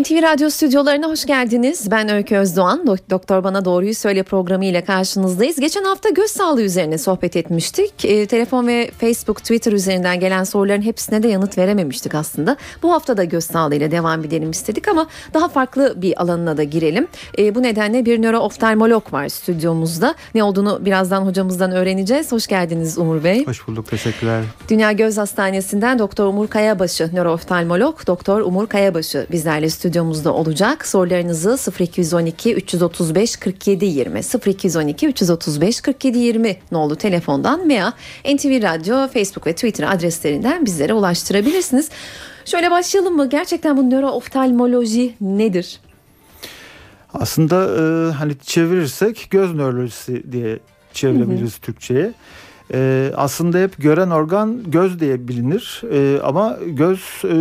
NTV Radyo stüdyolarına hoş geldiniz. Ben Öykü Özdoğan. Doktor Bana Doğruyu Söyle programı ile karşınızdayız. Geçen hafta göz sağlığı üzerine sohbet etmiştik. E, telefon ve Facebook, Twitter üzerinden gelen soruların hepsine de yanıt verememiştik aslında. Bu hafta da göz sağlığı ile devam edelim istedik ama daha farklı bir alanına da girelim. E, bu nedenle bir nörooftalmolog var stüdyomuzda. Ne olduğunu birazdan hocamızdan öğreneceğiz. Hoş geldiniz Umur Bey. Hoş bulduk, teşekkürler. Dünya Göz Hastanesi'nden Doktor Umur Kayabaşı, nörooftalmolog Doktor Umur Kayabaşı bizlerle stüdyomuzda olacak. Sorularınızı 0212 335 47 20 0212 335 47 20 nolu telefondan veya NTV Radyo, Facebook ve Twitter adreslerinden bizlere ulaştırabilirsiniz. Şöyle başlayalım mı? Gerçekten bu nörooftalmoloji nedir? Aslında e, hani çevirirsek göz nörolojisi diye çevirebiliriz Türkçe'ye. E, aslında hep gören organ göz diye bilinir e, ama göz e,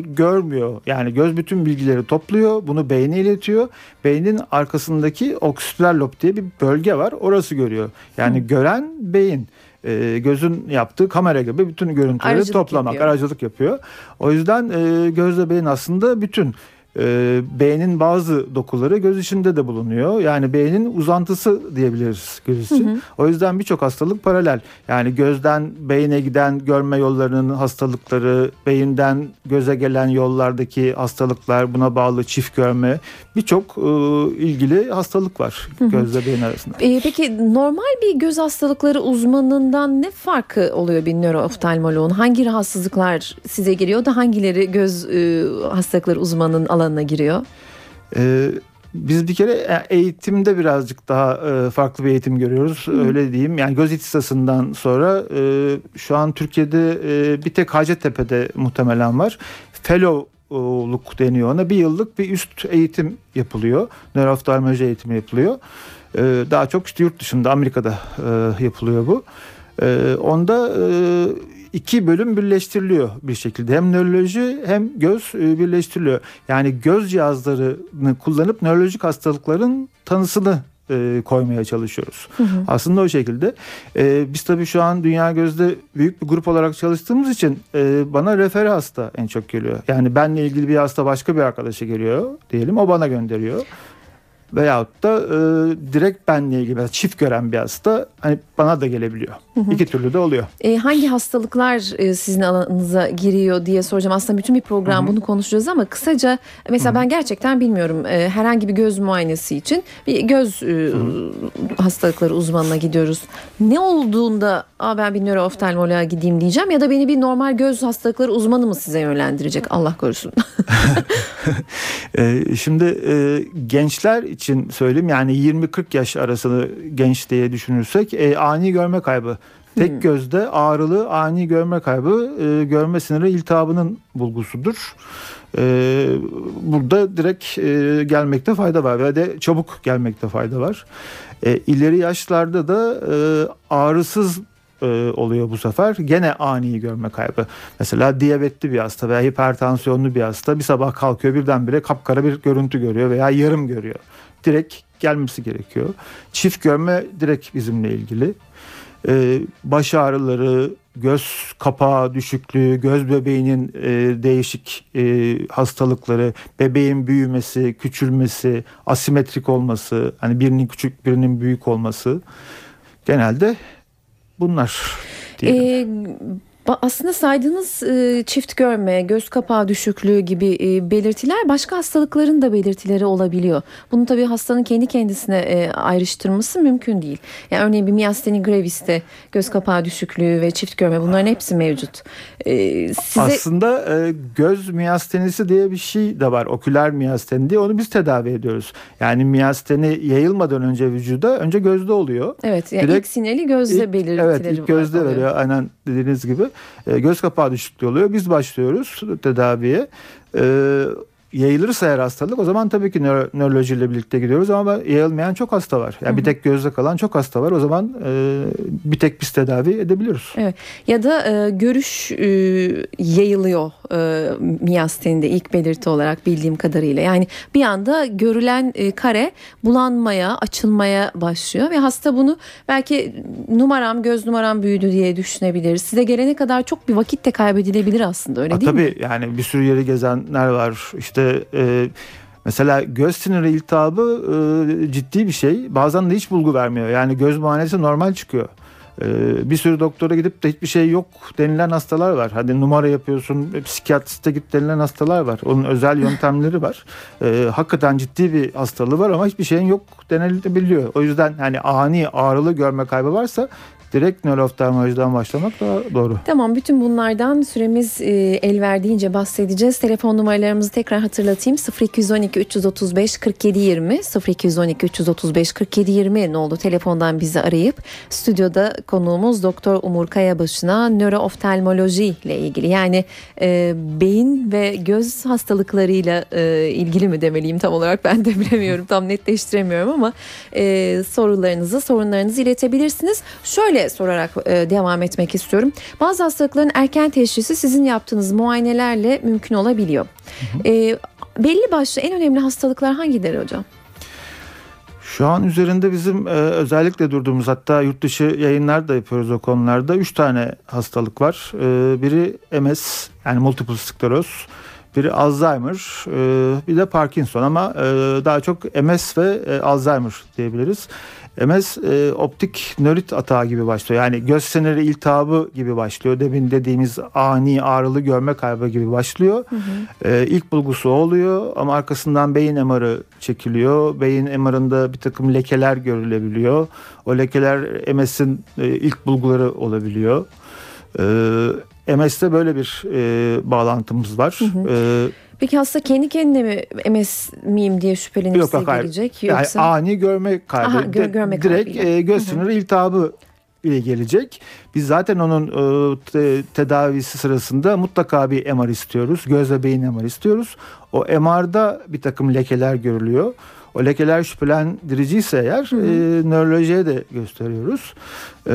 görmüyor. Yani göz bütün bilgileri topluyor, bunu beyne iletiyor. Beynin arkasındaki oksipüler lob diye bir bölge var, orası görüyor. Yani Hı. gören beyin e, gözün yaptığı kamera gibi bütün görüntüleri aracılık toplamak, yapıyor. aracılık yapıyor. O yüzden e, gözle beyin aslında bütün e, beynin bazı dokuları göz içinde de bulunuyor. Yani beynin uzantısı diyebiliriz göz için. Hı hı. O yüzden birçok hastalık paralel. Yani gözden beyine giden görme yollarının hastalıkları, beyinden göze gelen yollardaki hastalıklar, buna bağlı çift görme birçok e, ilgili hastalık var hı hı. gözle beyin arasında. E, peki normal bir göz hastalıkları uzmanından ne farkı oluyor bir nörooftalmoloğun? Hangi rahatsızlıklar size geliyor da hangileri göz e, hastalıkları uzmanının alanına giriyor? Ee, biz bir kere e, eğitimde birazcık daha e, farklı bir eğitim görüyoruz. Hı. Öyle diyeyim. Yani göz ihtisasından sonra e, şu an Türkiye'de bir tek Hacettepe'de muhtemelen var. Fellowluk deniyor ona. Bir yıllık bir üst eğitim yapılıyor. Nörooftalmoloji eğitimi yapılıyor. Daha çok işte yurt dışında Amerika'da yapılıyor bu. Onda iki bölüm birleştiriliyor bir şekilde. Hem nöroloji hem göz e, birleştiriliyor. Yani göz cihazlarını kullanıp nörolojik hastalıkların tanısını e, koymaya çalışıyoruz. Hı hı. Aslında o şekilde. E, biz tabii şu an Dünya Göz'de büyük bir grup olarak çalıştığımız için e, bana refer hasta en çok geliyor. Yani benle ilgili bir hasta başka bir arkadaşa geliyor diyelim. O bana gönderiyor veyahut da e, direkt benle ilgili çift gören bir hasta hani bana da gelebiliyor. Hı hı. İki türlü de oluyor. E, hangi hastalıklar e, sizin alanınıza giriyor diye soracağım. Aslında bütün bir program hı hı. bunu konuşacağız ama kısaca mesela hı hı. ben gerçekten bilmiyorum e, herhangi bir göz muayenesi için bir göz e, hastalıkları uzmanına gidiyoruz. Ne olduğunda Aa, ben bir nörooftalmoloğa gideyim diyeceğim ya da beni bir normal göz hastalıkları uzmanı mı size yönlendirecek Allah korusun. e, şimdi e, gençler için söyleyeyim yani 20-40 yaş arasını genç diye düşünürsek e, ani görme kaybı. Tek hmm. gözde ağrılı ani görme kaybı e, görme siniri iltihabının bulgusudur. E, burada direkt e, gelmekte fayda var ve de çabuk gelmekte fayda var. E, ileri yaşlarda da e, ağrısız e, oluyor bu sefer. Gene ani görme kaybı. Mesela diyabetli bir hasta veya hipertansiyonlu bir hasta bir sabah kalkıyor birdenbire kapkara bir görüntü görüyor veya yarım görüyor direkt gelmesi gerekiyor. Çift görme direkt bizimle ilgili. Ee, baş ağrıları, göz kapağı düşüklüğü, göz bebeğinin e, değişik e, hastalıkları, bebeğin büyümesi, küçülmesi, asimetrik olması, hani birinin küçük birinin büyük olması genelde bunlar. Diyelim. Ee, aslında saydığınız e, çift görme, göz kapağı düşüklüğü gibi e, belirtiler başka hastalıkların da belirtileri olabiliyor. Bunu tabii hastanın kendi kendisine e, ayrıştırması mümkün değil. Yani örneğin bir miasteni gravis'te göz kapağı düşüklüğü ve çift görme bunların hepsi mevcut. Size... Aslında göz miastenisi diye bir şey de var. Oküler miasteni diye onu biz tedavi ediyoruz. Yani miasteni yayılmadan önce vücuda önce gözde oluyor. Evet yani Direkt, ilk sinyali gözde belirtileri Evet ilk gözde veriyor aynen dediğiniz gibi e, göz kapağı düşüklüğü oluyor. Biz başlıyoruz tedaviye. E, yayılırsa eğer hastalık o zaman tabii ki nöro- nörolojiyle birlikte gidiyoruz ama yayılmayan çok hasta var. Yani bir tek gözde kalan çok hasta var. O zaman e, bir tek biz tedavi edebiliyoruz. Evet. Ya da e, görüş e, yayılıyor e, miyasteninde ilk belirti olarak bildiğim kadarıyla. Yani bir anda görülen e, kare bulanmaya, açılmaya başlıyor ve hasta bunu belki numaram, göz numaram büyüdü diye düşünebilir. Size gelene kadar çok bir vakit de kaybedilebilir aslında öyle Ha, değil tabii mi? yani bir sürü yeri gezenler var. İşte e, mesela göz siniri iltihabı e, ciddi bir şey. Bazen de hiç bulgu vermiyor. Yani göz muayenesi normal çıkıyor. E, bir sürü doktora gidip de hiçbir şey yok denilen hastalar var. Hadi numara yapıyorsun, psikiyatriste git denilen hastalar var. Onun özel yöntemleri var. E, hakikaten ciddi bir hastalığı var ama hiçbir şeyin yok denilebiliyor. O yüzden hani ani ağrılı görme kaybı varsa direkt nörooftalmolojiden başlamak daha doğru. Tamam bütün bunlardan süremiz e, el verdiğince bahsedeceğiz. Telefon numaralarımızı tekrar hatırlatayım. 0212 335 47 20 0212 335 47 20 ne oldu telefondan bizi arayıp stüdyoda konuğumuz Doktor Umur Kayabaşı'na nörooftalmoloji ile ilgili yani e, beyin ve göz hastalıklarıyla e, ilgili mi demeliyim tam olarak ben de bilemiyorum tam netleştiremiyorum ama e, sorularınızı sorunlarınızı iletebilirsiniz. Şöyle sorarak e, devam etmek istiyorum. Bazı hastalıkların erken teşhisi sizin yaptığınız muayenelerle mümkün olabiliyor. E, belli başlı en önemli hastalıklar hangileri hocam? Şu an üzerinde bizim e, özellikle durduğumuz hatta yurt dışı yayınlar da yapıyoruz o konularda. Üç tane hastalık var. E, biri MS yani multiple skleroz. Biri Alzheimer, e, bir de Parkinson ama e, daha çok MS ve e, Alzheimer diyebiliriz. MS e, optik nörit atağı gibi başlıyor. Yani göz siniri iltihabı gibi başlıyor. Demin dediğimiz ani ağrılı görme kaybı gibi başlıyor. E, ilk bulgusu oluyor ama arkasından beyin MR'ı çekiliyor. Beyin MR'ında bir takım lekeler görülebiliyor. O lekeler MS'in e, ilk bulguları olabiliyor. E, MS'te böyle bir e, bağlantımız var. E, Peki hasta kendi kendine mi MS miyim diye şüphelenip Yok, yok, hayır. gelecek Yani yoksa ani görme kaybı. Aha, gö- görme direkt kaybıyla. e, göz siniri iltihabı ile gelecek. Biz zaten onun e, te- tedavisi sırasında mutlaka bir MR istiyoruz. Göz ve beyin MR istiyoruz. O MR'da bir takım lekeler görülüyor. O lekeler şüphelendirici ise eğer e, nörolojiye de gösteriyoruz. E,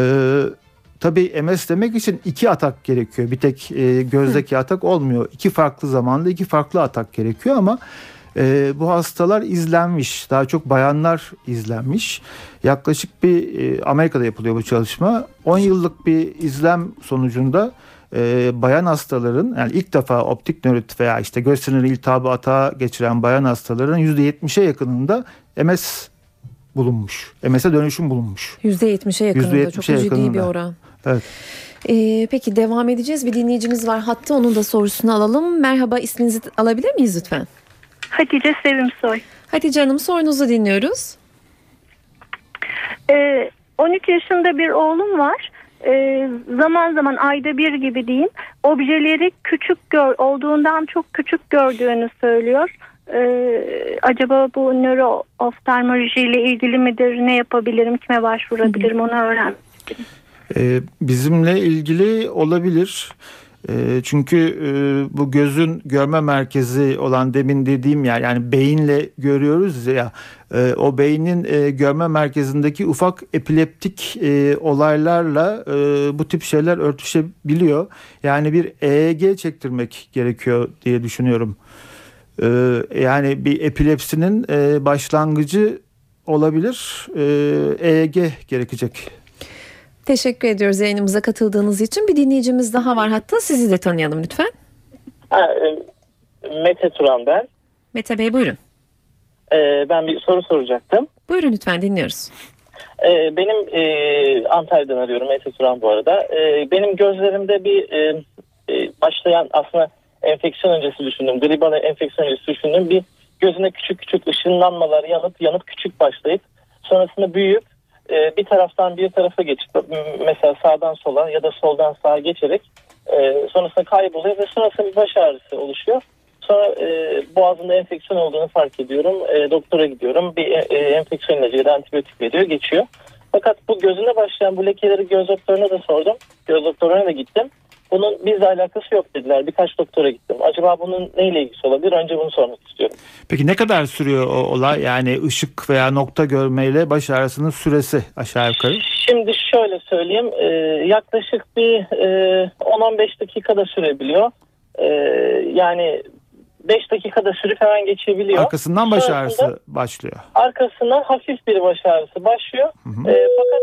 tabii MS demek için iki atak gerekiyor. Bir tek e, gözdeki atak olmuyor. İki farklı zamanda iki farklı atak gerekiyor ama e, bu hastalar izlenmiş. Daha çok bayanlar izlenmiş. Yaklaşık bir e, Amerika'da yapılıyor bu çalışma. 10 yıllık bir izlem sonucunda e, bayan hastaların yani ilk defa optik nörit veya işte göz siniri iltihabı atağı geçiren bayan hastaların %70'e yakınında MS bulunmuş. MS'e dönüşüm bulunmuş. %70'e yakınında çok %70'e ciddi bir yakınında. oran. Evet. Ee, peki devam edeceğiz. Bir dinleyicimiz var hatta onun da sorusunu alalım. Merhaba isminizi alabilir miyiz lütfen? Hatice Sevimsoy. Hatice Hanım sorunuzu dinliyoruz. Ee, 13 yaşında bir oğlum var. Ee, zaman zaman ayda bir gibi diyeyim. Objeleri küçük gör, olduğundan çok küçük gördüğünü söylüyor. Ee, acaba bu nörooftalmoloji ile ilgili midir? Ne yapabilirim? Kime başvurabilirim? Onu öğren. Ee, bizimle ilgili olabilir. Ee, çünkü e, bu gözün görme merkezi olan demin dediğim yer yani beyinle görüyoruz ya e, o beynin e, görme merkezindeki ufak epileptik olaylarla bu tip şeyler örtüşebiliyor. Yani bir EEG çektirmek gerekiyor diye düşünüyorum. Ee, yani bir epilepsinin başlangıcı olabilir. Ee, EEG gerekecek. Teşekkür ediyoruz yayınımıza katıldığınız için. Bir dinleyicimiz daha var hatta sizi de tanıyalım lütfen. Ha, e, Mete Turan ben. Mete Bey buyurun. E, ben bir soru soracaktım. Buyurun lütfen dinliyoruz. E, benim e, Antalya'dan arıyorum Mete Turan bu arada. E, benim gözlerimde bir e, e, başlayan aslında enfeksiyon öncesi düşündüm. Gribal enfeksiyon öncesi düşündüm. Bir gözüne küçük küçük ışınlanmalar yanıp yanıp küçük başlayıp sonrasında büyüyüp e, bir taraftan bir tarafa geçip mesela sağdan sola ya da soldan sağa geçerek e, sonrasında kayboluyor ve sonrasında bir baş ağrısı oluşuyor. Sonra e, boğazında enfeksiyon olduğunu fark ediyorum. E, doktora gidiyorum. Bir e, e, enfeksiyon ilacı ya da antibiyotik veriyor. Geçiyor. Fakat bu gözüne başlayan bu lekeleri göz doktoruna da sordum. Göz doktoruna da gittim. Bunun bizle alakası yok dediler. Birkaç doktora gittim. Acaba bunun neyle ilgisi olabilir? Önce bunu sormak istiyorum. Peki ne kadar sürüyor o olay? Yani ışık veya nokta görmeyle baş ağrısının süresi aşağı yukarı? Şimdi şöyle söyleyeyim. E, yaklaşık bir e, 10-15 dakikada sürebiliyor. E, yani 5 dakikada sürüp hemen geçebiliyor. Arkasından baş Sonrasında- ağrısı başlıyor. Arkasından hafif bir baş ağrısı başlıyor. E, fakat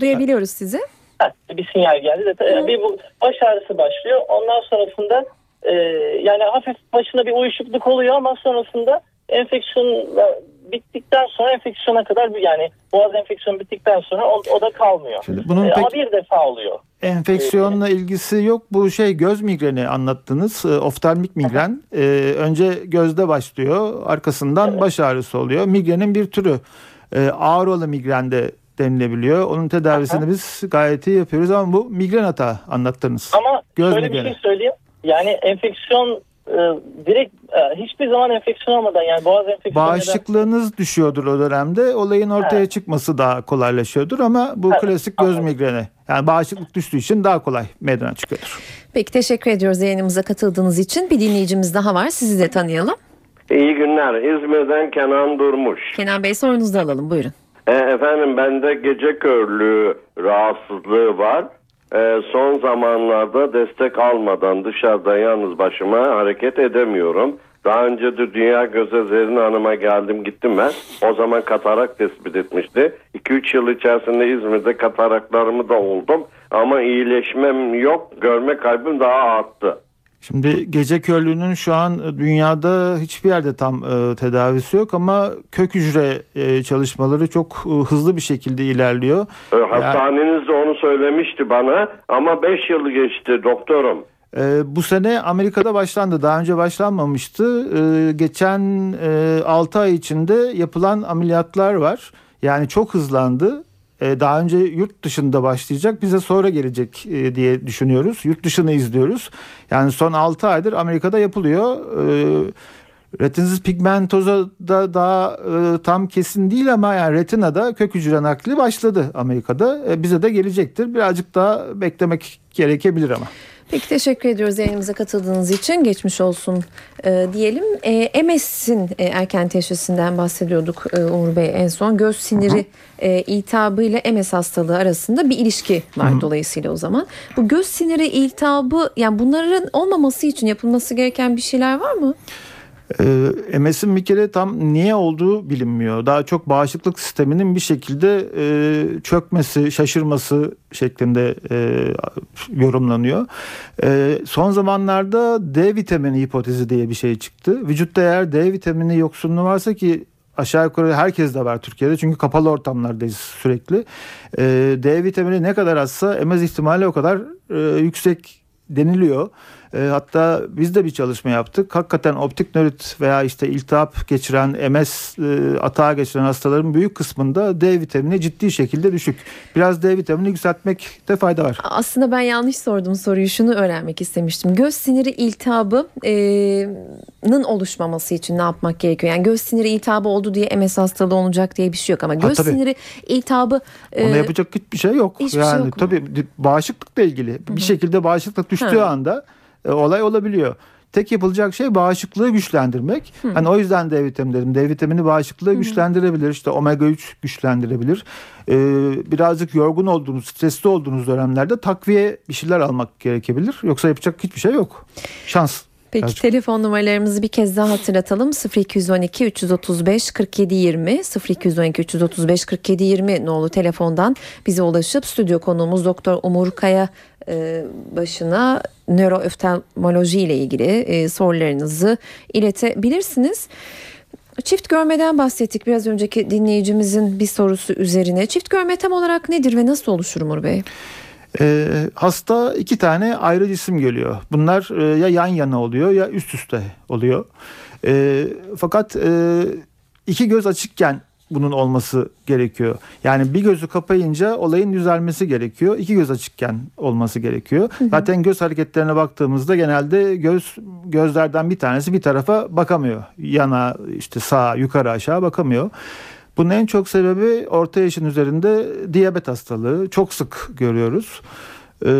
Duyabiliyoruz sizi. Bir sinyal geldi e, bir bu baş ağrısı başlıyor. Ondan sonrasında e, yani hafif başına bir uyuşukluk oluyor ama sonrasında enfeksiyon bittikten sonra enfeksiyona kadar bir yani boğaz enfeksiyonu bittikten sonra o, o da kalmıyor. Şimdi bunun E, ama pek- bir defa oluyor. Enfeksiyonla ilgisi yok. Bu şey göz migreni anlattınız. E, Oftalmik migren. E, önce gözde başlıyor. Arkasından baş ağrısı oluyor. Migrenin bir türü. E, ağrılı migren de denilebiliyor. Onun tedavisini biz gayet iyi yapıyoruz ama bu migren hata anlattınız. Ama Göz şöyle migreni. bir şey söyleyeyim. Yani enfeksiyon e, direkt e, hiçbir zaman enfeksiyon olmadan yani boğaz enfeksiyonu neden- Bağışıklığınız düşüyordur o dönemde. Olayın ortaya Evet. çıkması daha kolaylaşıyordur ama bu Evet, klasik göz anladım. migreni. Yani bağışıklık düştüğü için daha kolay meydana çıkıyordur. Peki teşekkür ediyoruz yayınımıza katıldığınız için. Bir dinleyicimiz daha var. Sizi de tanıyalım. İyi günler. İzmir'den Kenan Durmuş. Kenan Bey sorunuzu da alalım. Buyurun. E, efendim bende gece körlüğü rahatsızlığı var. E, son zamanlarda destek almadan dışarıda yalnız başıma hareket edemiyorum. Daha önce de Dünya Göze Zerrin Hanım'a geldim gittim ben. O zaman katarak tespit etmişti. 2-3 yıl içerisinde İzmir'de kataraklarımı da oldum. Ama iyileşmem yok. Görme kaybım daha arttı. Şimdi gece körlüğünün şu an e, dünyada hiçbir yerde tam e, tedavisi yok ama kök hücre e, çalışmaları çok e, hızlı bir şekilde ilerliyor. E, Hastaneniz de onu söylemişti bana. Ama 5 yıl geçti doktorum. E, bu sene Amerika'da başlandı. Daha önce başlanmamıştı. E, geçen e, 6 ay içinde yapılan ameliyatlar var. Yani çok hızlandı. E, daha önce yurt dışında başlayacak bize sonra gelecek e, diye düşünüyoruz. Yurt dışını izliyoruz. Yani son 6 aydır Amerika'da yapılıyor. E, Retinitis pigmentosa da daha e, tam kesin değil ama yani retinada kök hücre nakli başladı Amerika'da. E, bize de gelecektir. Birazcık daha beklemek gerekebilir ama. Peki teşekkür ediyoruz yayınımıza katıldığınız için. Geçmiş olsun e, diyelim. E, MS'in e, erken teşhisinden bahsediyorduk e, Uğur Bey en son. Göz siniri e, iltihabı ile MS hastalığı arasında bir ilişki var dolayısıyla o zaman. Bu göz siniri iltihabı yani bunların olmaması için yapılması gereken bir şeyler var mı? E, MS'in bir kere tam niye olduğu bilinmiyor. Daha çok bağışıklık sisteminin bir şekilde e, çökmesi, şaşırması şeklinde e, yorumlanıyor. E, son zamanlarda D vitamini hipotezi diye bir şey çıktı. Vücutta eğer D vitamini yoksunluğu varsa ki aşağı yukarı herkes de var Türkiye'de çünkü kapalı ortamlardayız sürekli. E, D vitamini ne kadar azsa MS ihtimali o kadar e, yüksek deniliyor. E, hatta biz de bir çalışma yaptık. Hakikaten optik nörit veya işte iltihap geçiren MS e, atağı geçiren hastaların büyük kısmında D vitamini ciddi şekilde düşük. Biraz D vitamini yükseltmekte fayda var. Aslında ben yanlış sordum soruyu. Şunu öğrenmek istemiştim. Göz siniri iltihabının oluşmaması için ne yapmak gerekiyor? Yani göz siniri iltihabı oldu diye MS hastalığı olacak diye bir şey yok ama göz tabii. siniri iltihabı e, Ona yapacak hiçbir şey yok. hiçbir şey yani yok mu? tabii bağışıklıkla ilgili bir şekilde bağışıklık düştüğü Ha. anda e, olay olabiliyor. Tek yapılacak şey bağışıklığı güçlendirmek. Hani o yüzden D vitamini dedim. D vitamini bağışıklığı güçlendirebilir. İşte omega 3 güçlendirebilir. Ee, birazcık yorgun olduğunuz, stresli olduğunuz dönemlerde takviye bir şeyler almak gerekebilir. Yoksa yapacak hiçbir şey yok. Şans. Peki Birazcık. telefon numaralarımızı bir kez daha hatırlatalım. 0212 335 47 20 0212 335 47 20 nolu telefondan bize ulaşıp stüdyo konuğumuz Doktor Umur Kaya e, başına nörooftalmoloji ile ilgili e, sorularınızı iletebilirsiniz. Çift görmeden bahsettik biraz önceki dinleyicimizin bir sorusu üzerine. Çift görme tam olarak nedir ve nasıl oluşur Umur Bey? Ee, hasta iki tane ayrı cisim geliyor. Bunlar e, ya yan yana oluyor ya üst üste oluyor. Ee, fakat e, iki göz açıkken bunun olması gerekiyor. Yani bir gözü kapayınca olayın düzelmesi gerekiyor. İki göz açıkken olması gerekiyor. Zaten göz hareketlerine baktığımızda genelde göz gözlerden bir tanesi bir tarafa bakamıyor. Yana işte sağa yukarı aşağı bakamıyor. Bunun en çok sebebi orta yaşın üzerinde diyabet hastalığı. Çok sık görüyoruz. E,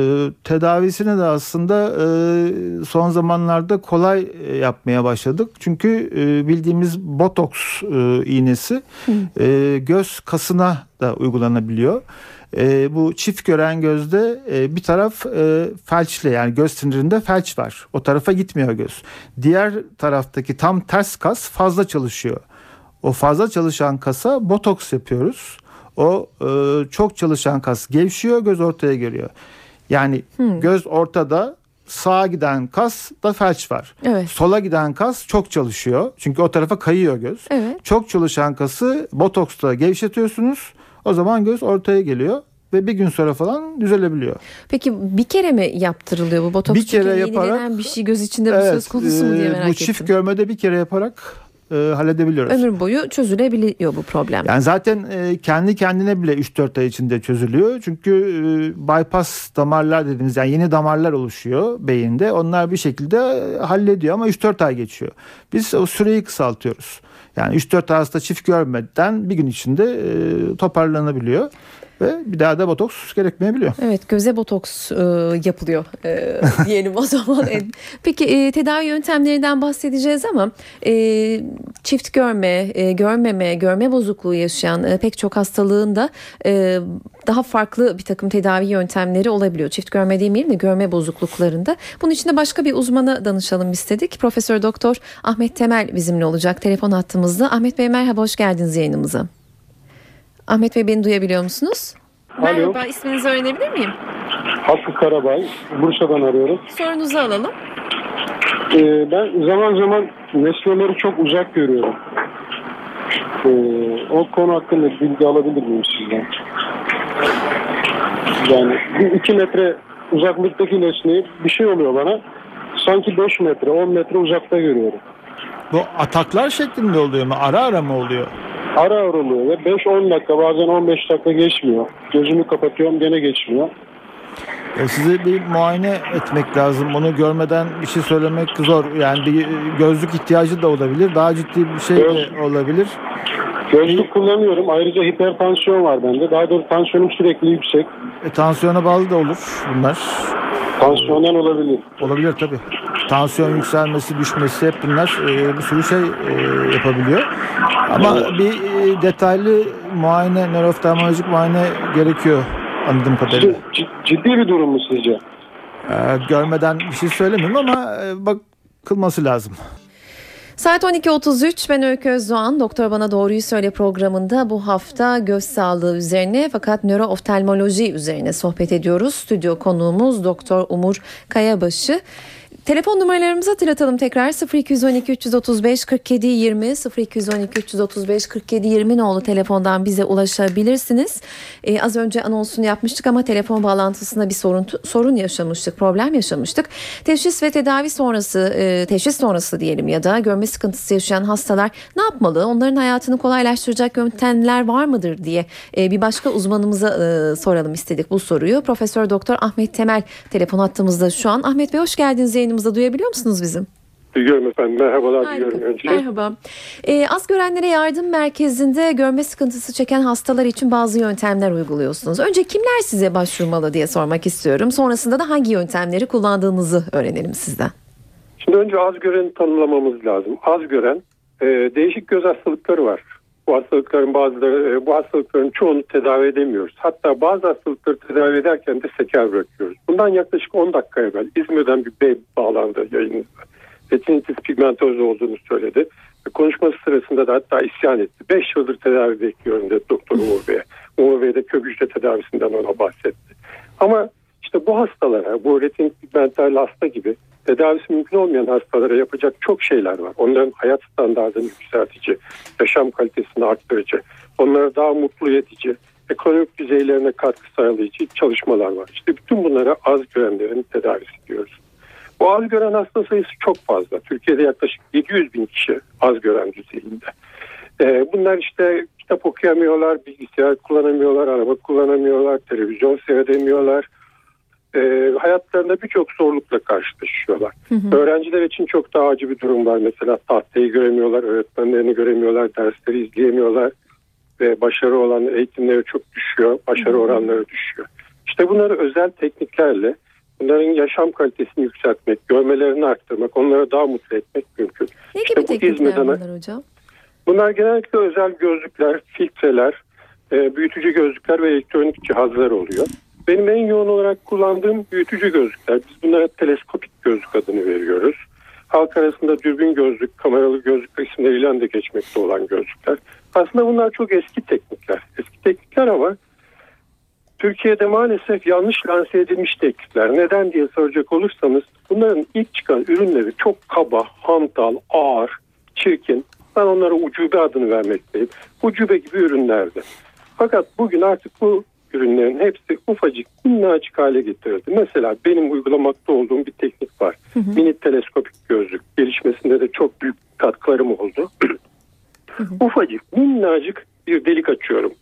tedavisini de aslında e, son zamanlarda kolay e, yapmaya başladık. Çünkü e, bildiğimiz botoks e, iğnesi e, göz kasına da uygulanabiliyor. E, bu çift gören gözde e, bir taraf e, felçli yani göz sinirinde felç var. O tarafa gitmiyor göz. Diğer taraftaki tam ters kas fazla çalışıyor. O fazla çalışan kasa botoks yapıyoruz. O e, çok çalışan kas gevşiyor göz ortaya geliyor. Yani göz ortada sağa giden kas da felç var. Evet. Sola giden kas çok çalışıyor. Çünkü o tarafa kayıyor göz. Evet. Çok çalışan kası botoksla gevşetiyorsunuz. O zaman göz ortaya geliyor ve bir gün sonra falan düzelebiliyor. Peki bir kere mi yaptırılıyor bu botoks? Bir kere Çünkü yaparak- bir şey göz içinde bu söz konusu mu diye e, merak bu ettim. çift görmede bir kere yaparak e, halledebiliyoruz. Ömür boyu çözülebiliyor bu problem. Yani zaten e, kendi kendine bile 3-4 ay içinde çözülüyor. Çünkü e, bypass damarlar dediğimiz yani yeni damarlar oluşuyor beyinde. Onlar bir şekilde hallediyor ama 3-4 ay geçiyor. Biz o süreyi kısaltıyoruz. Yani 3-4 ay hasta çift görmeden bir gün içinde e, toparlanabiliyor. Ve bir daha da botoks gerekmeyebiliyor. Evet göze botoks e, yapılıyor e, diyelim o zaman. E, Peki e, tedavi yöntemlerinden bahsedeceğiz ama e, çift görme, e, görmeme, görme bozukluğu yaşayan e, pek çok hastalığın da e, daha farklı bir takım tedavi yöntemleri olabiliyor. Çift görme demeyelim de görme bozukluklarında. Bunun için de başka bir uzmana danışalım istedik. Profesör Doktor Ahmet Temel bizimle olacak telefon hattımızda. Ahmet Bey merhaba hoş geldiniz yayınımıza. Ahmet Bey beni duyabiliyor musunuz? Alo. Merhaba isminizi öğrenebilir miyim? Hakkı Karabay, Bursa'dan arıyorum. Sorunuzu alalım. Ee, ben zaman zaman nesneleri çok uzak görüyorum. Ee, o konu hakkında bilgi alabilir miyim sizden? Yani bir iki metre uzaklıktaki nesneyi bir şey oluyor bana. Sanki 5 metre, 10 metre uzakta görüyorum. Bu ataklar şeklinde oluyor mu? Ara ara mı oluyor? Ara ara oluyor ve 5-10 dakika bazen 15 dakika geçmiyor. Gözümü kapatıyorum gene geçmiyor. E, size bir muayene etmek lazım. Onu görmeden bir şey söylemek zor. Yani bir gözlük ihtiyacı da olabilir. Daha ciddi bir şey de olabilir. Gözlük kullanıyorum. Ayrıca hipertansiyon var bende. Daha doğrusu tansiyonum sürekli yüksek. E, tansiyona bağlı da olur bunlar. Tansiyonel olabilir. Olabilir tabii. Tansiyon yükselmesi, düşmesi hep bunlar e, bir sürü şey e, yapabiliyor. Ama bir e, detaylı muayene, nöroftalmolojik muayene gerekiyor anladığım kadarıyla. Cid- Ciddi bir durum mu sizce? E, görmeden bir şey söylemeyeyim ama e, bakılması lazım. Saat 12.33 ben Öykü Özdoğan. Doktor Bana Doğruyu Söyle programında bu hafta göz sağlığı üzerine fakat nörooftalmoloji üzerine sohbet ediyoruz. Stüdyo konuğumuz Doktor Umur Kayabaşı. Telefon numaralarımızı hatırlatalım tekrar 0212 335 47 20 0212 335 47 20 nolu telefondan bize ulaşabilirsiniz. Ee, az önce anonsunu yapmıştık ama telefon bağlantısında bir sorun sorun yaşamıştık, problem yaşamıştık. Teşhis ve tedavi sonrası, e, teşhis sonrası diyelim ya da görme sıkıntısı yaşayan hastalar ne yapmalı? Onların hayatını kolaylaştıracak yöntemler var mıdır diye e, bir başka uzmanımıza e, soralım istedik bu soruyu. Profesör Doktor Ahmet Temel telefon hattımızda şu an. Ahmet Bey hoş geldiniz yayınımıza. Duyabiliyor musunuz bizim? Duyuyorum efendim. Merhabalar Harika. diliyorum önce. Merhaba. Ee, az görenlere yardım merkezinde görme sıkıntısı çeken hastalar için bazı yöntemler uyguluyorsunuz. Önce kimler size başvurmalı diye sormak istiyorum. Sonrasında da hangi yöntemleri kullandığınızı öğrenelim sizden. Şimdi önce az göreni tanımlamamız lazım. Az gören e, değişik göz hastalıkları var. Bu hastalıkların bazıları, e, bu hastalıkların çoğunu tedavi edemiyoruz. Hatta bazı hastalıkları tedavi ederken de seker bırakıyoruz. Bundan yaklaşık 10 dakika evvel İzmir'den bir bey bağlandı yayınımıza. Retinitis pigmentosa olduğunu söyledi. Konuşması sırasında da hatta isyan etti. 5 yıldır tedavi bekliyorum dedi Doktor Umur Bey'e. Umur Bey de kök hücre tedavisinden ona bahsetti. Ama işte bu hastalara, bu retinitis pigmental hasta gibi tedavisi mümkün olmayan hastalara yapacak çok şeyler var. Onların hayat standartını yükseltici, yaşam kalitesini arttırıcı, onları daha mutlu edici, ekonomik düzeylerine katkı sağlayıcı çalışmalar var. İşte bütün bunlara az görenlerin tedavisi diyoruz. Bu az gören hasta sayısı çok fazla. Türkiye'de yaklaşık 700 bin kişi az gören düzeyinde. Ee, bunlar işte kitap okuyamıyorlar, bilgisayar kullanamıyorlar, araba kullanamıyorlar, televizyon seyredemiyorlar. Ee, hayatlarında birçok zorlukla karşılaşıyorlar. Öğrenciler için çok daha acı bir durum var. Mesela tahtayı göremiyorlar, öğretmenlerini göremiyorlar, dersleri izleyemiyorlar ve başarı olan eğitimleri çok düşüyor, başarı oranları düşüyor. İşte bunları özel tekniklerle bunların yaşam kalitesini yükseltmek, görmelerini arttırmak, onları daha mutlu etmek mümkün. Ne İşte gibi bu teknikler bunlar hocam? Bunlar genellikle özel gözlükler, filtreler, e, büyütücü gözlükler ve elektronik cihazlar oluyor. Benim en yoğun olarak kullandığım büyütücü gözlükler. Biz bunlara teleskopik gözlük adını veriyoruz. Halk arasında dürbün gözlük, kameralı gözlük isimleriyle de geçmekte olan gözlükler. Aslında bunlar çok eski teknikler. Eski teknikler ama Türkiye'de maalesef yanlış lanse edilmiş teknikler. Neden diye soracak olursanız bunların ilk çıkan ürünleri çok kaba, hantal, ağır, çirkin. Ben onlara ucube adını vermekteyim. Ucube gibi ürünlerdi. Fakat bugün artık bu ürünlerin hepsi ufacık, minnacık hale getirildi. Mesela benim uygulamakta olduğum bir teknik var. Mini teleskopik gözlük. Gelişmesinde de çok büyük katkılarım oldu. ufacık, minnacık bir delik açıyorum.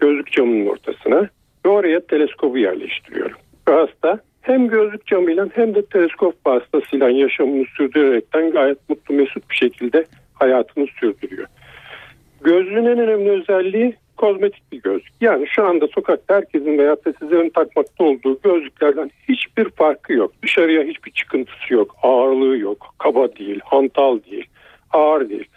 Gözlük camının ortasına ve oraya teleskobu yerleştiriyorum. Ve hasta hem gözlük camıyla hem de teleskop vasıtasıyla yaşamını sürdürerekten gayet mutlu mesut bir şekilde hayatını sürdürüyor. Gözlüğün en önemli özelliği kozmetik bir gözlük. Yani şu anda sokakta herkesin veyahut da sizlerin takmakta olduğu gözlüklerden hiçbir farkı yok. Dışarıya hiçbir çıkıntısı yok, ağırlığı yok, kaba değil, hantal değil, ağır değil.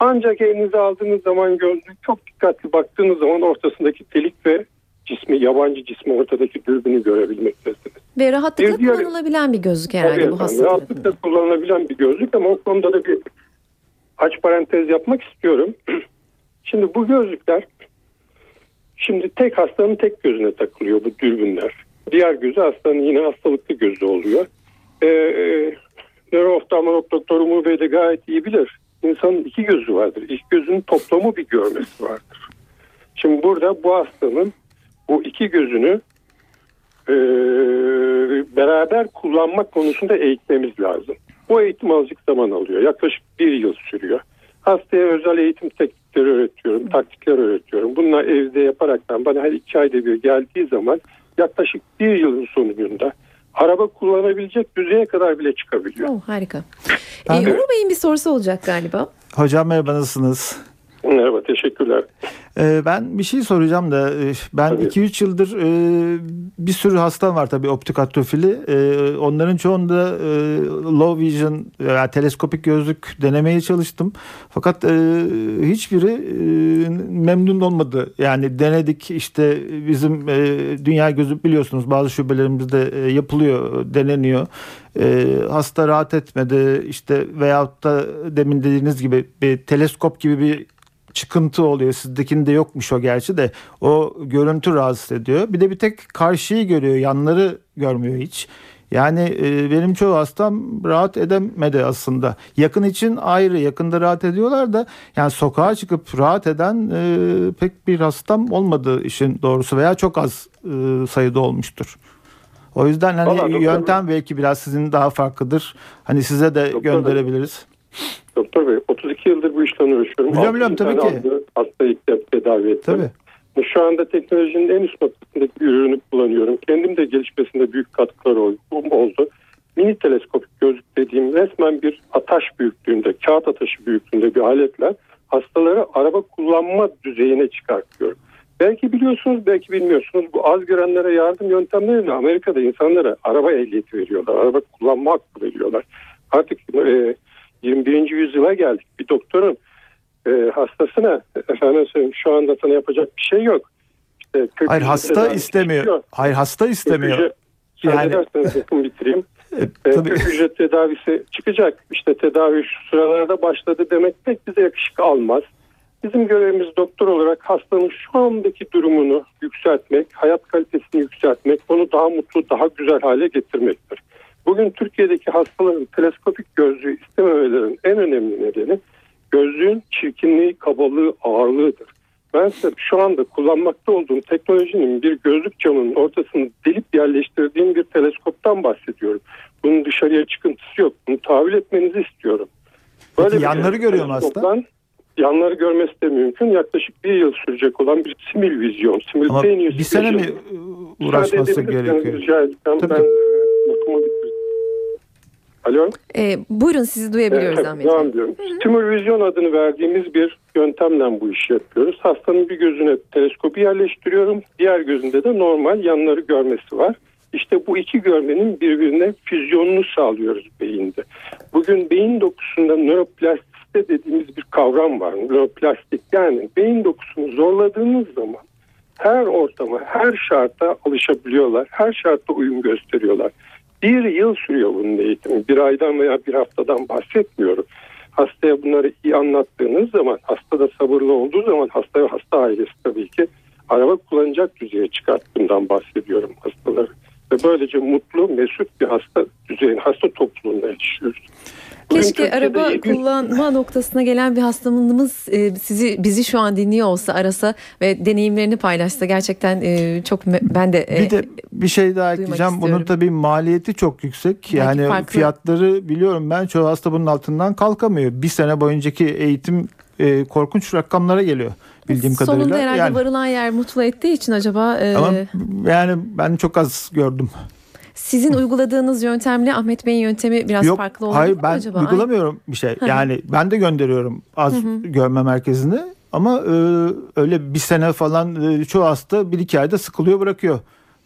Ancak elinize aldığınız zaman gözlük çok dikkatli baktığınız zaman ortasındaki delik ve cismi, yabancı cismi ortadaki dürbünü görebilmektesiniz. Ve rahatlıkla Bir diğer- kullanılabilen bir gözlük herhalde Tabii bu efendim, hasta rahatlıkla kullanılabilen bir gözlük ama o konuda da bir aç parantez yapmak istiyorum. Şimdi bu gözlükler şimdi tek hastanın tek gözüne takılıyor bu dürbünler. Diğer gözü hastanın yine hastalıklı gözü oluyor. Ee, e, nörooftalmolog doktor Umur de gayet iyi bilir. İnsanın iki gözü vardır. İki gözünün toplamı bir görmesi vardır. Şimdi burada bu hastanın bu iki gözünü e, beraber kullanmak konusunda eğitmemiz lazım. Bu eğitim azıcık zaman alıyor. Yaklaşık bir yıl sürüyor. Hastaya özel eğitim teknikleri öğretiyorum, taktikler öğretiyorum. Bunlar evde yaparaktan bana her iki ayda bir geldiği zaman yaklaşık bir yılın sonucunda araba kullanabilecek düzeye kadar bile çıkabiliyor. Oh, harika. Ee, Uğur Bey'in bir sorusu olacak galiba. Hocam merhaba nasılsınız? Merhaba, teşekkürler. Ee, ben bir şey soracağım da e, ben Tabii. 2-3 yıldır e, bir sürü hastam var tabii optik atrofili. E, onların çoğunda e, low vision veya teleskopik gözlük denemeye çalıştım. Fakat e, hiçbiri e, memnun olmadı. Yani denedik işte bizim e, dünya gözü biliyorsunuz bazı şubelerimizde e, yapılıyor, deneniyor. E, hasta rahat etmedi işte veyahut da demin dediğiniz gibi bir teleskop gibi bir çıkıntı oluyor. Sizdekinde yokmuş o gerçi de o görüntü rahatsız ediyor. Bir de bir tek karşıyı görüyor, yanları görmüyor hiç. Yani e, benim çoğu hastam rahat edemedi aslında. Yakın için ayrı, yakında rahat ediyorlar da yani sokağa çıkıp rahat eden e, pek bir hastam olmadı işin doğrusu veya çok az e, sayıda olmuştur. O yüzden hani Vallahi doktor- yöntem belki biraz sizin daha farklıdır. Hani size de Doktor- gönderebiliriz. Doktor Bey 32 yıldır bu işten uğraşıyorum. Biliyorum, biliyorum, tabii ki. hasta- Hastayı tedavi ettim. Tabii. Şu anda teknolojinin en üst noktasındaki bir ürünü kullanıyorum. Kendim de gelişmesinde büyük katkılar ol- oldu. Mini teleskopik gözlük dediğim resmen bir ataş büyüklüğünde, kağıt ataşı büyüklüğünde bir aletle hastaları araba kullanma düzeyine çıkartıyorum. Belki biliyorsunuz, belki bilmiyorsunuz. Bu az görenlere yardım yöntemleriyle Amerika'da insanlara araba ehliyeti veriyorlar. Araba kullanma hakkı veriyorlar. Artık e, 21. yüzyıla geldik. Bir doktorun e, hastasına efendim söyleyeyim şu anda sana yapacak bir şey yok. İşte Hayır hasta istemiyor. çıkıyor. Hayır hasta istemiyor. Kök hücre- Yani- yakın bitireyim. E, E, tabii. kök hücre tedavisi çıkacak. İşte tedavi şu sıralarda başladı demek pek bize yakışık almaz. Bizim görevimiz doktor olarak hastanın şu andaki durumunu yükseltmek, hayat kalitesini yükseltmek, onu daha mutlu, daha güzel hale getirmektir. Bugün Türkiye'deki hastaların teleskopik gözlüğü istememelerinin en önemli nedeni gözlüğün çirkinliği, kabalığı, ağırlığıdır. Ben size şu anda kullanmakta olduğum teknolojinin bir gözlük camının ortasını delip yerleştirdiğim bir teleskoptan bahsediyorum. Bunun dışarıya çıkıntısı yok. Bunu tahvil etmenizi istiyorum. Peki bir yanları görüyor mu hasta? Yanları görmesi de mümkün. Yaklaşık bir yıl sürecek olan bir simül vizyon. Ama Simultaneous bir sene mi e, uğraşması gerekiyor? rica edeceğim. Tabii, ben tabii. Alo. E, buyurun sizi duyabiliyoruz Evet, Ahmet devam ediyorum. Tümör vizyon adını verdiğimiz bir yöntemle bu işi yapıyoruz. Hastanın bir gözüne teleskopu yerleştiriyorum. Diğer gözünde de normal yanları görmesi var. İşte bu iki görmenin birbirine füzyonunu sağlıyoruz beyinde. Bugün beyin dokusunda nöroplastisite dediğimiz bir kavram var. Nöroplastik yani beyin dokusunu zorladığınız zaman her ortama, her şarta alışabiliyorlar. Her şartta uyum gösteriyorlar. Bir yıl sürüyor bunun eğitimi. Bir aydan veya bir haftadan bahsetmiyorum. Hastaya bunları iyi anlattığınız zaman, hasta da sabırlı olduğu zaman hasta ve hasta ailesi tabii ki araba kullanacak düzeye çıkarttığından bahsediyorum hastaları. Ve böylece mutlu, mesut bir hasta düzeyin, hasta topluluğuna yetişiyoruz. Keşke araba 700 kullanma noktasına gelen bir hastamız e, sizi bizi şu an dinliyor olsa arasa ve deneyimlerini paylaşsa gerçekten e, çok me- ben de e, Bir de bir şey daha ekleyeceğim. Bunun istiyorum. tabii maliyeti çok yüksek. Belki Yani farklı. fiyatları biliyorum ben çoğu hasta bunun altından kalkamıyor. Bir sene boyuncaki eğitim e, korkunç rakamlara geliyor bildiğim kadarıyla. sonunda herhalde Yani- varılan yer mutlu ettiği için acaba e, Ama yani ben çok az gördüm. Sizin uyguladığınız yöntemle Ahmet Bey'in yöntemi biraz Yok farklı oldu hayır mu ben acaba? uygulamıyorum bir şey. Yani ben de gönderiyorum az görme merkezine ama e, öyle bir sene falan e, çoğu hasta bir iki ayda sıkılıyor bırakıyor.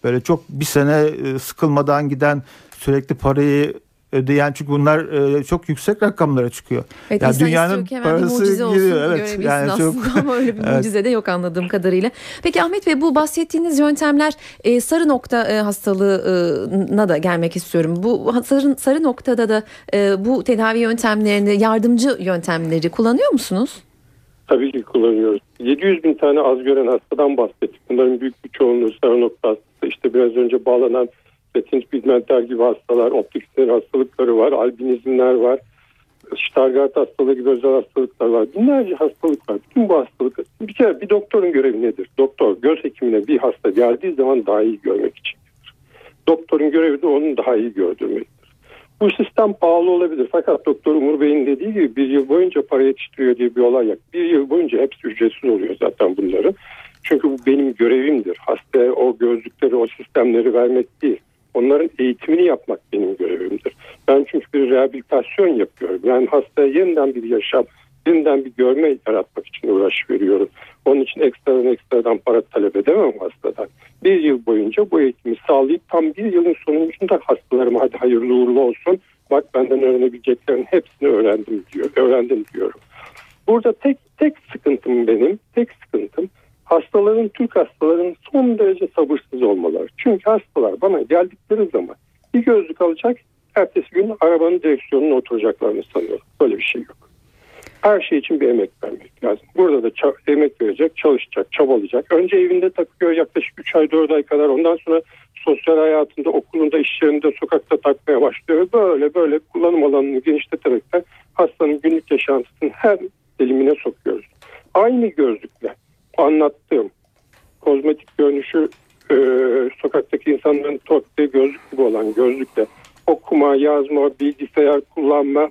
Böyle çok bir sene e, sıkılmadan giden sürekli parayı ödeyen çünkü bunlar e, çok yüksek rakamlara çıkıyor. Evet, Yani dünyanın ki hemen bir parası mucize olsun giriyor, evet. Yani çok- ama öyle bir Evet. mucize de yok anladığım kadarıyla. Peki Ahmet Bey bu bahsettiğiniz yöntemler e, sarı nokta e, hastalığına da gelmek istiyorum. Bu sarı, sarı noktada da e, bu tedavi yöntemlerini yardımcı yöntemleri kullanıyor musunuz? Tabii ki kullanıyoruz. 700 bin tane az gören hastadan bahsettik. Bunların büyük bir çoğunluğu sarı nokta hastası. İşte biraz önce bağlanan retinit pigmenter gibi hastalar, optik hastalıkları var, albinizmler var. Stargardt hastalığı gibi özel hastalıklar var. Binlerce hastalık var. Bütün bu hastalık bir kere bir doktorun görevi nedir? Doktor göz hekimine bir hasta geldiği zaman daha iyi görmek için. Doktorun görevi de onun daha iyi gördürmektir. Bu sistem pahalı olabilir fakat Doktor Umur Bey'in dediği gibi bir yıl boyunca para yetiştiriyor diye bir olay yok. Bir yıl boyunca hepsi ücretsiz oluyor zaten bunları. Çünkü bu benim görevimdir. Hastaya o gözlükleri, o sistemleri vermek değil. Onların eğitimini yapmak benim görevimdir. Ben çünkü bir rehabilitasyon yapıyorum. Yani hastaya yeniden bir yaşam, yeniden bir görme yaratmak için uğraş veriyorum. Onun için ekstradan ekstradan para talep edemem hastadan. Bir yıl boyunca bu eğitimi sağlayıp tam bir yılın sonunda hastalarıma hadi hayırlı uğurlu olsun. Bak benden öğrenebileceklerin hepsini öğrendim diyor. Öğrendim diyorum. Burada tek tek sıkıntım benim, tek sıkıntım hastaların, Türk hastaların son derece sabırsız olmaları. Çünkü hastalar bana geldikleri zaman bir gözlük alacak, ertesi gün arabanın direksiyonuna oturacaklarını sanıyorum. Böyle bir şey yok. Her şey için bir emek vermek lazım. Burada da emek verecek, çalışacak, çabalayacak. Önce evinde takıyor yaklaşık 3 ay 4 ay kadar. Ondan sonra sosyal hayatında, okulunda, iş yerinde, sokakta takmaya başlıyor. Böyle böyle kullanım alanını genişleterekten hastanın günlük yaşantısının her dilimine sokuyoruz. Aynı gözlükle anlattığım kozmetik görünüşü e, sokaktaki insanların taktığı gözlük gibi olan gözlükle okuma, yazma, bilgisayar kullanma,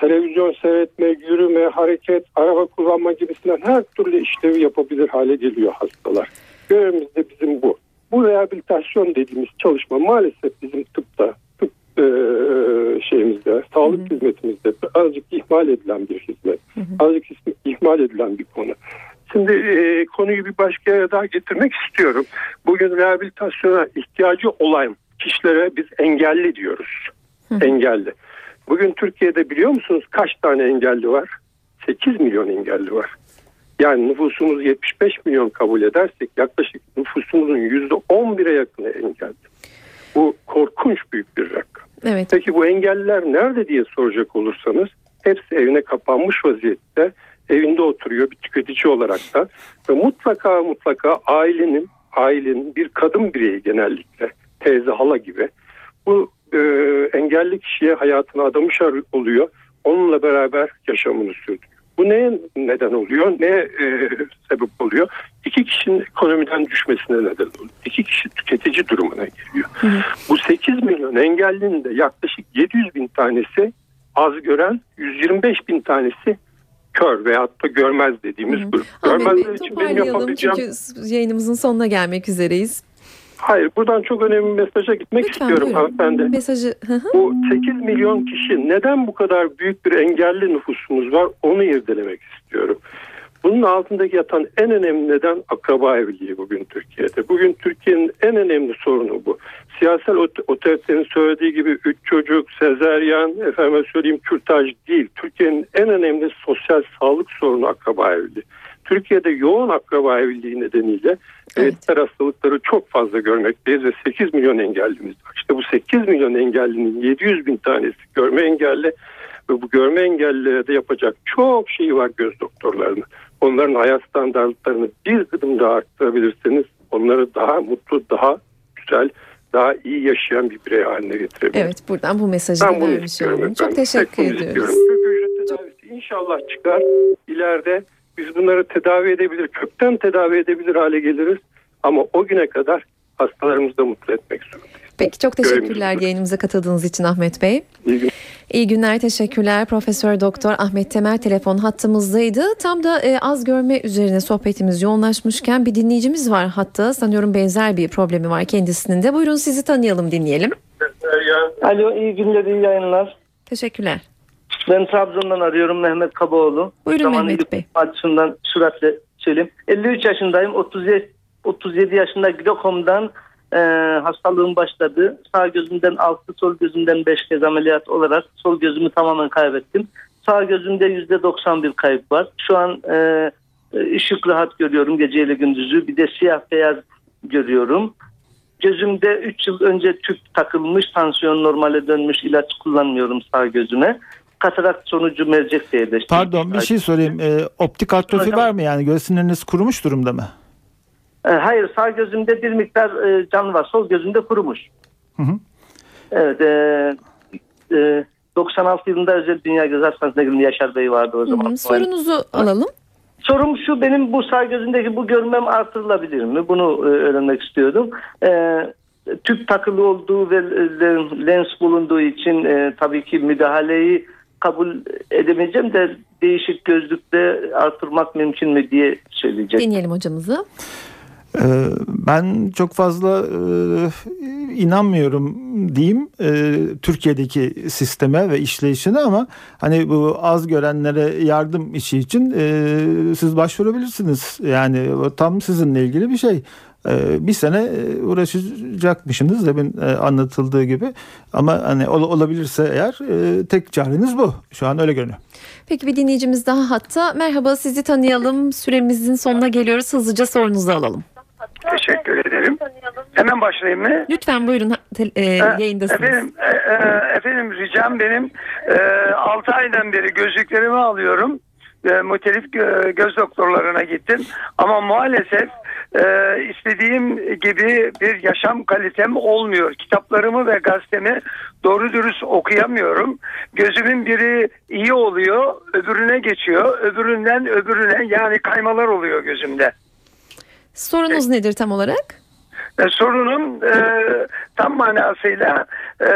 televizyon seyretme, yürüme, hareket, araba kullanma gibisinden her türlü işlevi yapabilir hale geliyor hastalar. Görevimiz de bizim bu. Bu rehabilitasyon dediğimiz çalışma maalesef bizim tıpta, tıp e, şeyimizde, sağlık hizmetimizde azıcık ihmal edilen bir hizmet. Azıcık ihmal edilen bir konu. Şimdi e, konuyu bir başka yere daha getirmek istiyorum. Bugün rehabilitasyona ihtiyacı olan kişilere biz engelli diyoruz. Engelli. Bugün Türkiye'de biliyor musunuz kaç tane engelli var? 8 milyon engelli var. Yani nüfusumuz 75 milyon kabul edersek yaklaşık nüfusumuzun %11'e yakını engelli. Bu korkunç büyük bir rakam. Evet. Peki bu engelliler nerede diye soracak olursanız hepsi evine kapanmış vaziyette evinde oturuyor bir tüketici olarak da ve mutlaka mutlaka ailenin ailenin bir kadın bireyi genellikle teyze hala gibi bu e, engelli kişiye hayatını adamış oluyor. Onunla beraber yaşamını sürdürüyor. Bu neye neden oluyor? Ne e, sebep oluyor? İki kişinin ekonomiden düşmesine neden oluyor. İki kişi tüketici durumuna geliyor. Bu 8 milyon engellinin de yaklaşık 700 bin tanesi az gören, 125 bin tanesi kör veyahut da görmez dediğimiz grup. Ahmet Bey Görmezler için benim yapabileceğim çünkü yayınımızın sonuna gelmek üzereyiz. Hayır buradan çok önemli bir mesaja gitmek Lütfen istiyorum buyurun. hanımefendi. Mesajı Hı hı. Bu 8 milyon kişi neden bu kadar büyük bir engelli nüfusumuz var onu irdelemek istiyorum. Bunun altındaki yatan en önemli neden akraba evliliği bugün Türkiye'de. Bugün Türkiye'nin en önemli sorunu bu. Siyasal ot- otoritenin söylediği gibi üç çocuk, sezeryan, efendim söyleyeyim kürtaj değil. Türkiye'nin en önemli sosyal sağlık sorunu akraba evliliği. Türkiye'de yoğun akraba evliliği nedeniyle Evet. herediter hastalıkları çok fazla görmekteyiz ve 8 milyon engellimiz var. İşte bu 8 milyon engellinin 700 bin tanesi görme engelli ve bu görme engellilere de yapacak çok şey var göz doktorlarının. Onların hayat standartlarını bir adım daha arttırabilirseniz onları daha mutlu, daha güzel, daha iyi yaşayan bir birey haline getirebilirsiniz. Evet buradan bu mesajı Ben da vermiş olalım. Çok teşekkür Hepimiz ediyoruz. istiyorum. Kök hücre tedavisi inşallah çıkar. İleride biz bunları tedavi edebilir, kökten tedavi edebilir hale geliriz. Ama o güne kadar hastalarımızı da mutlu etmek zorundayız. Peki çok teşekkürler yayınımıza katıldığınız için Ahmet Bey. İyi günler. İyi günler, teşekkürler. Profesör Doktor Ahmet Temel telefon hattımızdaydı. Tam da e, az görme üzerine sohbetimiz yoğunlaşmışken bir dinleyicimiz var hatta. Sanıyorum benzer bir problemi var kendisinin de. Buyurun sizi tanıyalım, dinleyelim. Alo iyi günler iyi yayınlar. Teşekkürler. Ben Trabzon'dan arıyorum Mehmet Kabaoğlu. Buyurun Zaman Mehmet Bey. Açısından süratle söyleyeyim. 53 yaşındayım. 37, 37 yaşında glokomdan e, hastalığım başladı. Sağ gözümden 6, sol gözümden 5 kez ameliyat olarak sol gözümü tamamen kaybettim. Sağ gözümde %91 kayıp var. Şu an e, e, ışık rahat görüyorum geceyle gündüzü. Bir de siyah beyaz görüyorum. Gözümde 3 yıl önce tüp takılmış, tansiyon normale dönmüş, ilaç kullanmıyorum sağ gözüme. Katarakt sonucu mercek değerleşti. Pardon bir şey sorayım. Ee, optik atrofi var mı yani göz siniriniz kurumuş durumda mı? E, Hayır sağ gözümde bir miktar e, can var. Sol gözümde kurumuş. Hı hı. Evet. E, e, 96 yılında özel dünya göz hastanesine girdim. Yaşar Bey vardı o Hı zaman. hı, Sorunuzu alalım. Sorum şu benim bu sağ gözümdeki bu görmem artırılabilir mi? Bunu e, öğrenmek istiyordum. E, tüp takılı olduğu ve e, lens bulunduğu için e, tabii ki müdahaleyi kabul edemeyeceğim de değişik gözlükte artırmak mümkün mü diye söyleyecek. Dinleyelim hocamızı. Ee, Ben çok fazla e, inanmıyorum diyeyim e, Türkiye'deki sisteme ve işleyişine ama hani bu az görenlere yardım işi için e, siz başvurabilirsiniz. Yani tam sizinle ilgili bir şey. Bir sene uğraşacakmışsınız demin anlatıldığı gibi ama hani ol- olabilirse eğer tek çareniz bu. Şu an öyle görünüyor. Peki bir dinleyicimiz daha hatta. Merhaba sizi tanıyalım. Süremizin sonuna geliyoruz. Hızlıca sorunuzu alalım. Teşekkür ederim. Hemen başlayayım mı? Lütfen buyurun. E, Ee, yayındasınız. Efendim, e, e, efendim ricam benim e, 6 aydan beri gözlüklerimi alıyorum. E, muhtelif gö- göz doktorlarına gittim. Ama maalesef e, istediğim gibi bir yaşam kalitem olmuyor. Kitaplarımı ve gazetemi doğru dürüst okuyamıyorum. Gözümün biri iyi oluyor, öbürüne geçiyor. Öbüründen öbürüne yani kaymalar oluyor gözümde. Sorunuz nedir tam olarak? E, sorunum e, tam manasıyla e,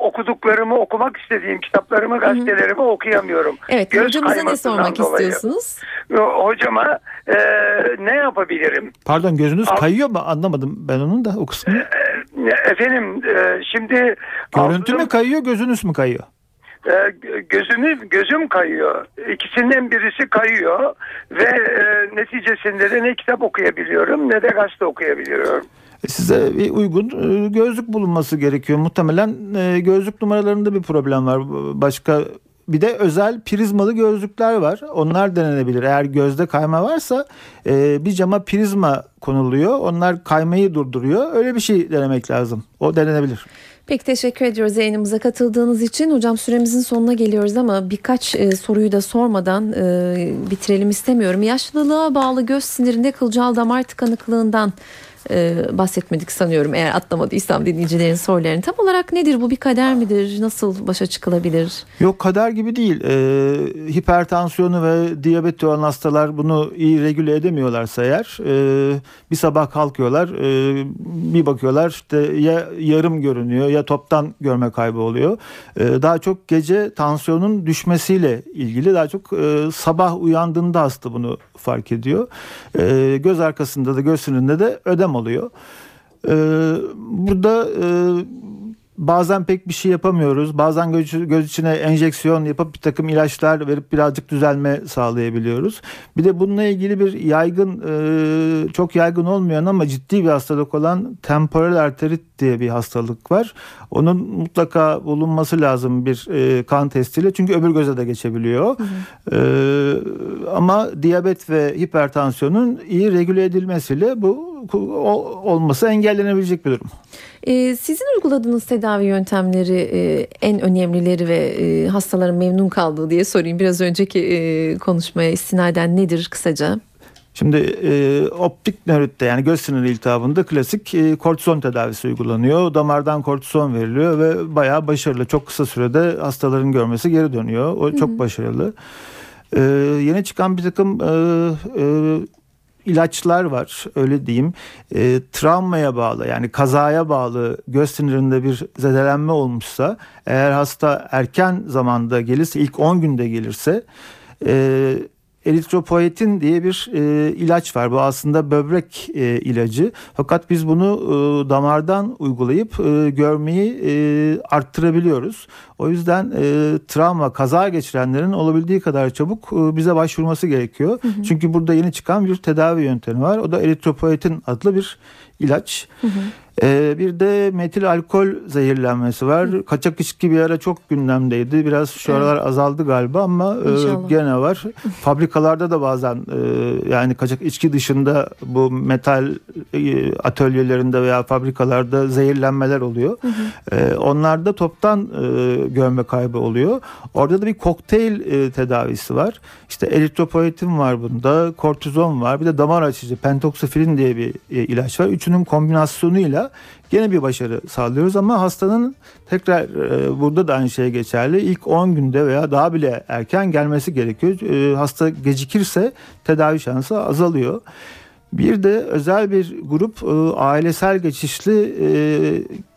okuduklarımı okumak istediğim kitaplarımı gazetelerimi okuyamıyorum. Evet Göz hocamıza ne sormak dolayı. istiyorsunuz? Hocama e, ne yapabilirim? Pardon gözünüz Al- kayıyor mu anlamadım ben onun da o kısmını. E, Efendim e, şimdi Görüntü mü kayıyor gözünüz mü kayıyor? E, gö- gözümü gözüm kayıyor. İkisinden birisi kayıyor ve e, neticesinde de ne kitap okuyabiliyorum ne de gazete okuyabiliyorum. Size bir uygun e, gözlük bulunması gerekiyor. Muhtemelen e, gözlük numaralarında bir problem var. Başka bir de özel prizmalı gözlükler var. Onlar denenebilir. Eğer gözde kayma varsa e, bir cama prizma konuluyor. Onlar kaymayı durduruyor. Öyle bir şey denemek lazım. O denenebilir. Peki teşekkür ediyoruz yayınımıza katıldığınız için. Hocam süremizin sonuna geliyoruz ama birkaç e, soruyu da sormadan e, bitirelim istemiyorum. Yaşlılığa bağlı göz sinirinde kılcal damar tıkanıklığından e, bahsetmedik sanıyorum eğer atlamadıysam dinleyicilerin sorularını. Tam olarak nedir bu bir kader midir? Nasıl başa çıkılabilir? Yok kader gibi değil. Ee, hipertansiyonu ve diyabeti olan hastalar bunu iyi regüle edemiyorlarsa eğer e, bir sabah kalkıyorlar e, bir bakıyorlar işte ya yarım görünüyor ya toptan görme kaybı oluyor. E, daha çok gece tansiyonun düşmesiyle ilgili daha çok e, sabah uyandığında hasta bunu fark ediyor. E, göz arkasında da göz sinirinde de ödem oluyor. Ee, burada e, bazen pek bir şey yapamıyoruz. Bazen göz, göz içine enjeksiyon yapıp bir takım ilaçlar verip birazcık düzelme sağlayabiliyoruz. Bir de bununla ilgili bir yaygın e, çok yaygın olmayan ama ciddi bir hastalık olan temporal arterit diye bir hastalık var. Onun mutlaka bulunması lazım bir e, kan testiyle çünkü öbür göze de geçebiliyor. Hı hı. E, ama diyabet ve hipertansiyonun iyi regüle edilmesiyle bu olması engellenebilecek bir durum. Ee, sizin uyguladığınız tedavi yöntemleri e, en önemlileri ve e, hastaların memnun kaldığı diye sorayım. Biraz önceki e, konuşmaya istinaden nedir kısaca? Şimdi e, optik nöritte yani göz siniri iltihabında klasik e, kortizon tedavisi uygulanıyor. Damardan kortizon veriliyor ve bayağı başarılı. Çok kısa sürede hastaların görmesi geri dönüyor. O çok Hı-hı. başarılı. E, yeni çıkan bir takım e, e, ilaçlar var öyle diyeyim. E, travmaya bağlı yani kazaya bağlı göz sinirinde bir zedelenme olmuşsa eğer hasta erken zamanda gelirse ilk 10 günde gelirse e, eritropoetin diye bir e, ilaç var. Bu aslında böbrek e, ilacı. Fakat biz bunu e, damardan uygulayıp e, görmeyi e, arttırabiliyoruz. O yüzden e, travma, kaza geçirenlerin olabildiği kadar çabuk e, bize başvurması gerekiyor. Hı hı. Çünkü burada yeni çıkan bir tedavi yöntemi var. O da eritropoetin adlı bir ilaç. Hı hı. Ee, bir de metil alkol zehirlenmesi var. Hı. Kaçak içki bir ara çok gündemdeydi. Biraz şu aralar evet. azaldı galiba ama e, gene var. Fabrikalarda da bazen e, yani kaçak içki dışında bu metal e, atölyelerinde veya fabrikalarda zehirlenmeler oluyor. Hı hı. E, onlarda toptan e, görme kaybı oluyor. Orada da bir kokteyl e, tedavisi var. İşte eritropoetin var bunda, kortizon var. Bir de damar açıcı pentoksifilin diye bir e, ilaç var. Üçünün kombinasyonuyla gene bir başarı sağlıyoruz ama hastanın tekrar e, burada da aynı şey geçerli. İlk 10 günde veya daha bile erken gelmesi gerekiyor. E, hasta gecikirse tedavi şansı azalıyor. Bir de özel bir grup e, ailesel geçişli e,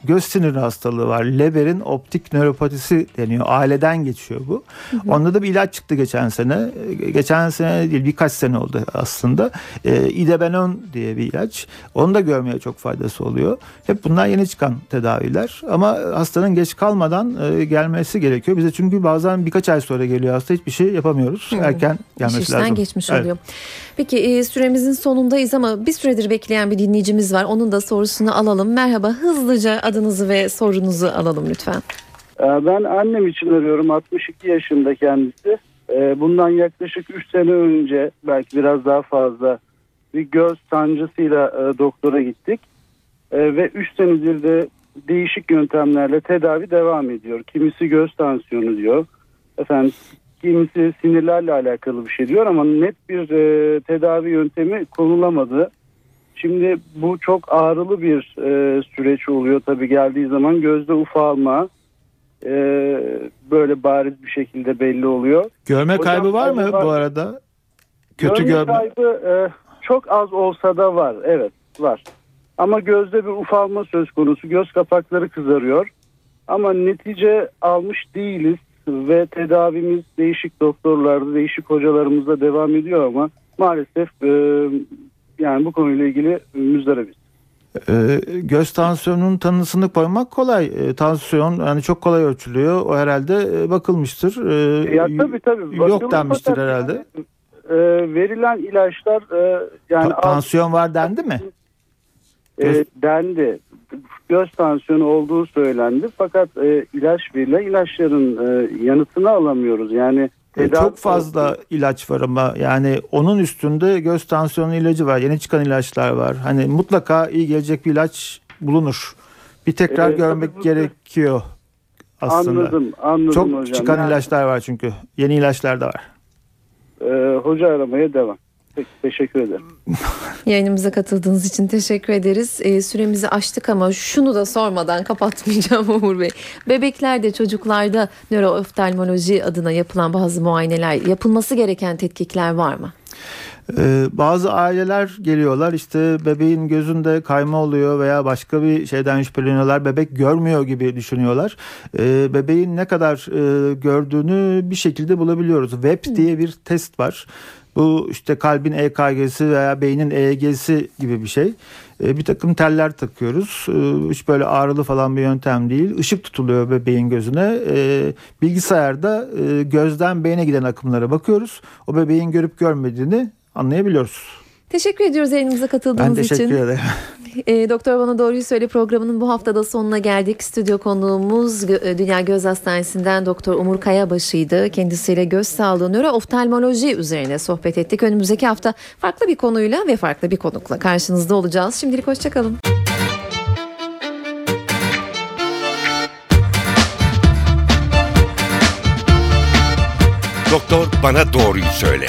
göz siniri hastalığı var. Leber'in optik nöropatisi deniyor. Aileden geçiyor bu. Hı hı. Onda da bir ilaç çıktı geçen sene. E, geçen sene değil birkaç sene oldu aslında. E, İdebenon diye bir ilaç. Onu da görmeye çok faydası oluyor. Hep bunlar yeni çıkan tedaviler. Ama hastanın geç kalmadan e, gelmesi gerekiyor. Bize çünkü bazen birkaç ay sonra geliyor hasta hiçbir şey yapamıyoruz. Hı. Erken gelmesi İş lazım. geçmiş evet. oluyor. Peki e, süremizin sonundayız ama bir süredir bekleyen bir dinleyicimiz var. Onun da sorusunu alalım. Merhaba hızlıca adınızı ve sorunuzu alalım lütfen. Ee, ben annem için arıyorum. 62 yaşında kendisi. Ee, bundan yaklaşık 3 sene önce belki biraz daha fazla bir göz sancısıyla e, doktora gittik. Ee, ve 3 senedir de değişik yöntemlerle tedavi devam ediyor. Kimisi göz tansiyonu diyor. Efendim kimisi sinirlerle alakalı bir şey diyor ama net bir e, tedavi yöntemi konulamadı. Şimdi bu çok ağrılı bir e, süreç oluyor tabii geldiği zaman gözde ufalma e, böyle bariz bir şekilde belli oluyor. Görme Hocam, kaybı var mı var. bu arada? Kötü görme, görme. kaybı e, çok az olsa da var evet var. Ama gözde bir ufalma söz konusu göz kapakları kızarıyor. Ama netice almış değiliz ve tedavimiz değişik doktorlarda, değişik hocalarımızda devam ediyor ama maalesef e, yani bu konuyla ilgili müzdaribiz. E, göz tansiyonunun tanısını koymak kolay. E, tansiyon yani çok kolay ölçülüyor. O herhalde e, bakılmıştır. E, ya tabii tabii. Yok denmiştir herhalde. E, verilen ilaçlar e, yani Ta- tansiyon var dendi mi? E, dendi göz tansiyonu olduğu söylendi. Fakat e, ilaç verilen ilaçların e, yanıtını alamıyoruz. Yani e, çok fazla ilaç var ama yani onun üstünde göz tansiyonu ilacı var. Yeni çıkan ilaçlar var. Hani mutlaka iyi gelecek bir ilaç bulunur. Bir tekrar ee, görmek gerekiyor aslında. Anladım, anladım çok hocam. Çok çıkan yani, ilaçlar var çünkü. Yeni ilaçlar da var. E, hoca aramaya devam. Peki, teşekkür ederim. Yayınımıza katıldığınız için teşekkür ederiz. E, süremizi açtık ama şunu da sormadan kapatmayacağım Umur Bey. Bebeklerde, çocuklarda nörooftalmoloji adına yapılan bazı muayeneler, yapılması gereken tetkikler var mı? Ee, bazı aileler geliyorlar işte bebeğin gözünde kayma oluyor veya başka bir şeyden şüpheleniyorlar. Bebek görmüyor gibi düşünüyorlar. Ee, bebeğin ne kadar e, gördüğünü bir şekilde bulabiliyoruz. Web diye bir test var. Bu işte kalbin EKG'si veya beynin EEG'si gibi bir şey. Ee, bir takım teller takıyoruz. Ee, hiç böyle ağrılı falan bir yöntem değil. Işık tutuluyor bebeğin gözüne. Ee, bilgisayarda e, gözden beyne giden akımlara bakıyoruz. O bebeğin görüp görmediğini anlayabiliyoruz. Teşekkür ediyoruz yayınımıza katıldığınız Ben teşekkür için. ederim. E, Doktor Bana Doğruyu Söyle programının bu haftada sonuna geldik. Stüdyo konuğumuz e, Dünya Göz Hastanesi'nden Doktor Umur Kayabaşı'ydı. Kendisiyle göz sağlığı, nörooftalmoloji üzerine sohbet ettik. Önümüzdeki hafta farklı bir konuyla ve farklı bir konukla karşınızda olacağız. Şimdilik hoşçakalın. Doktor bana doğruyu söyle.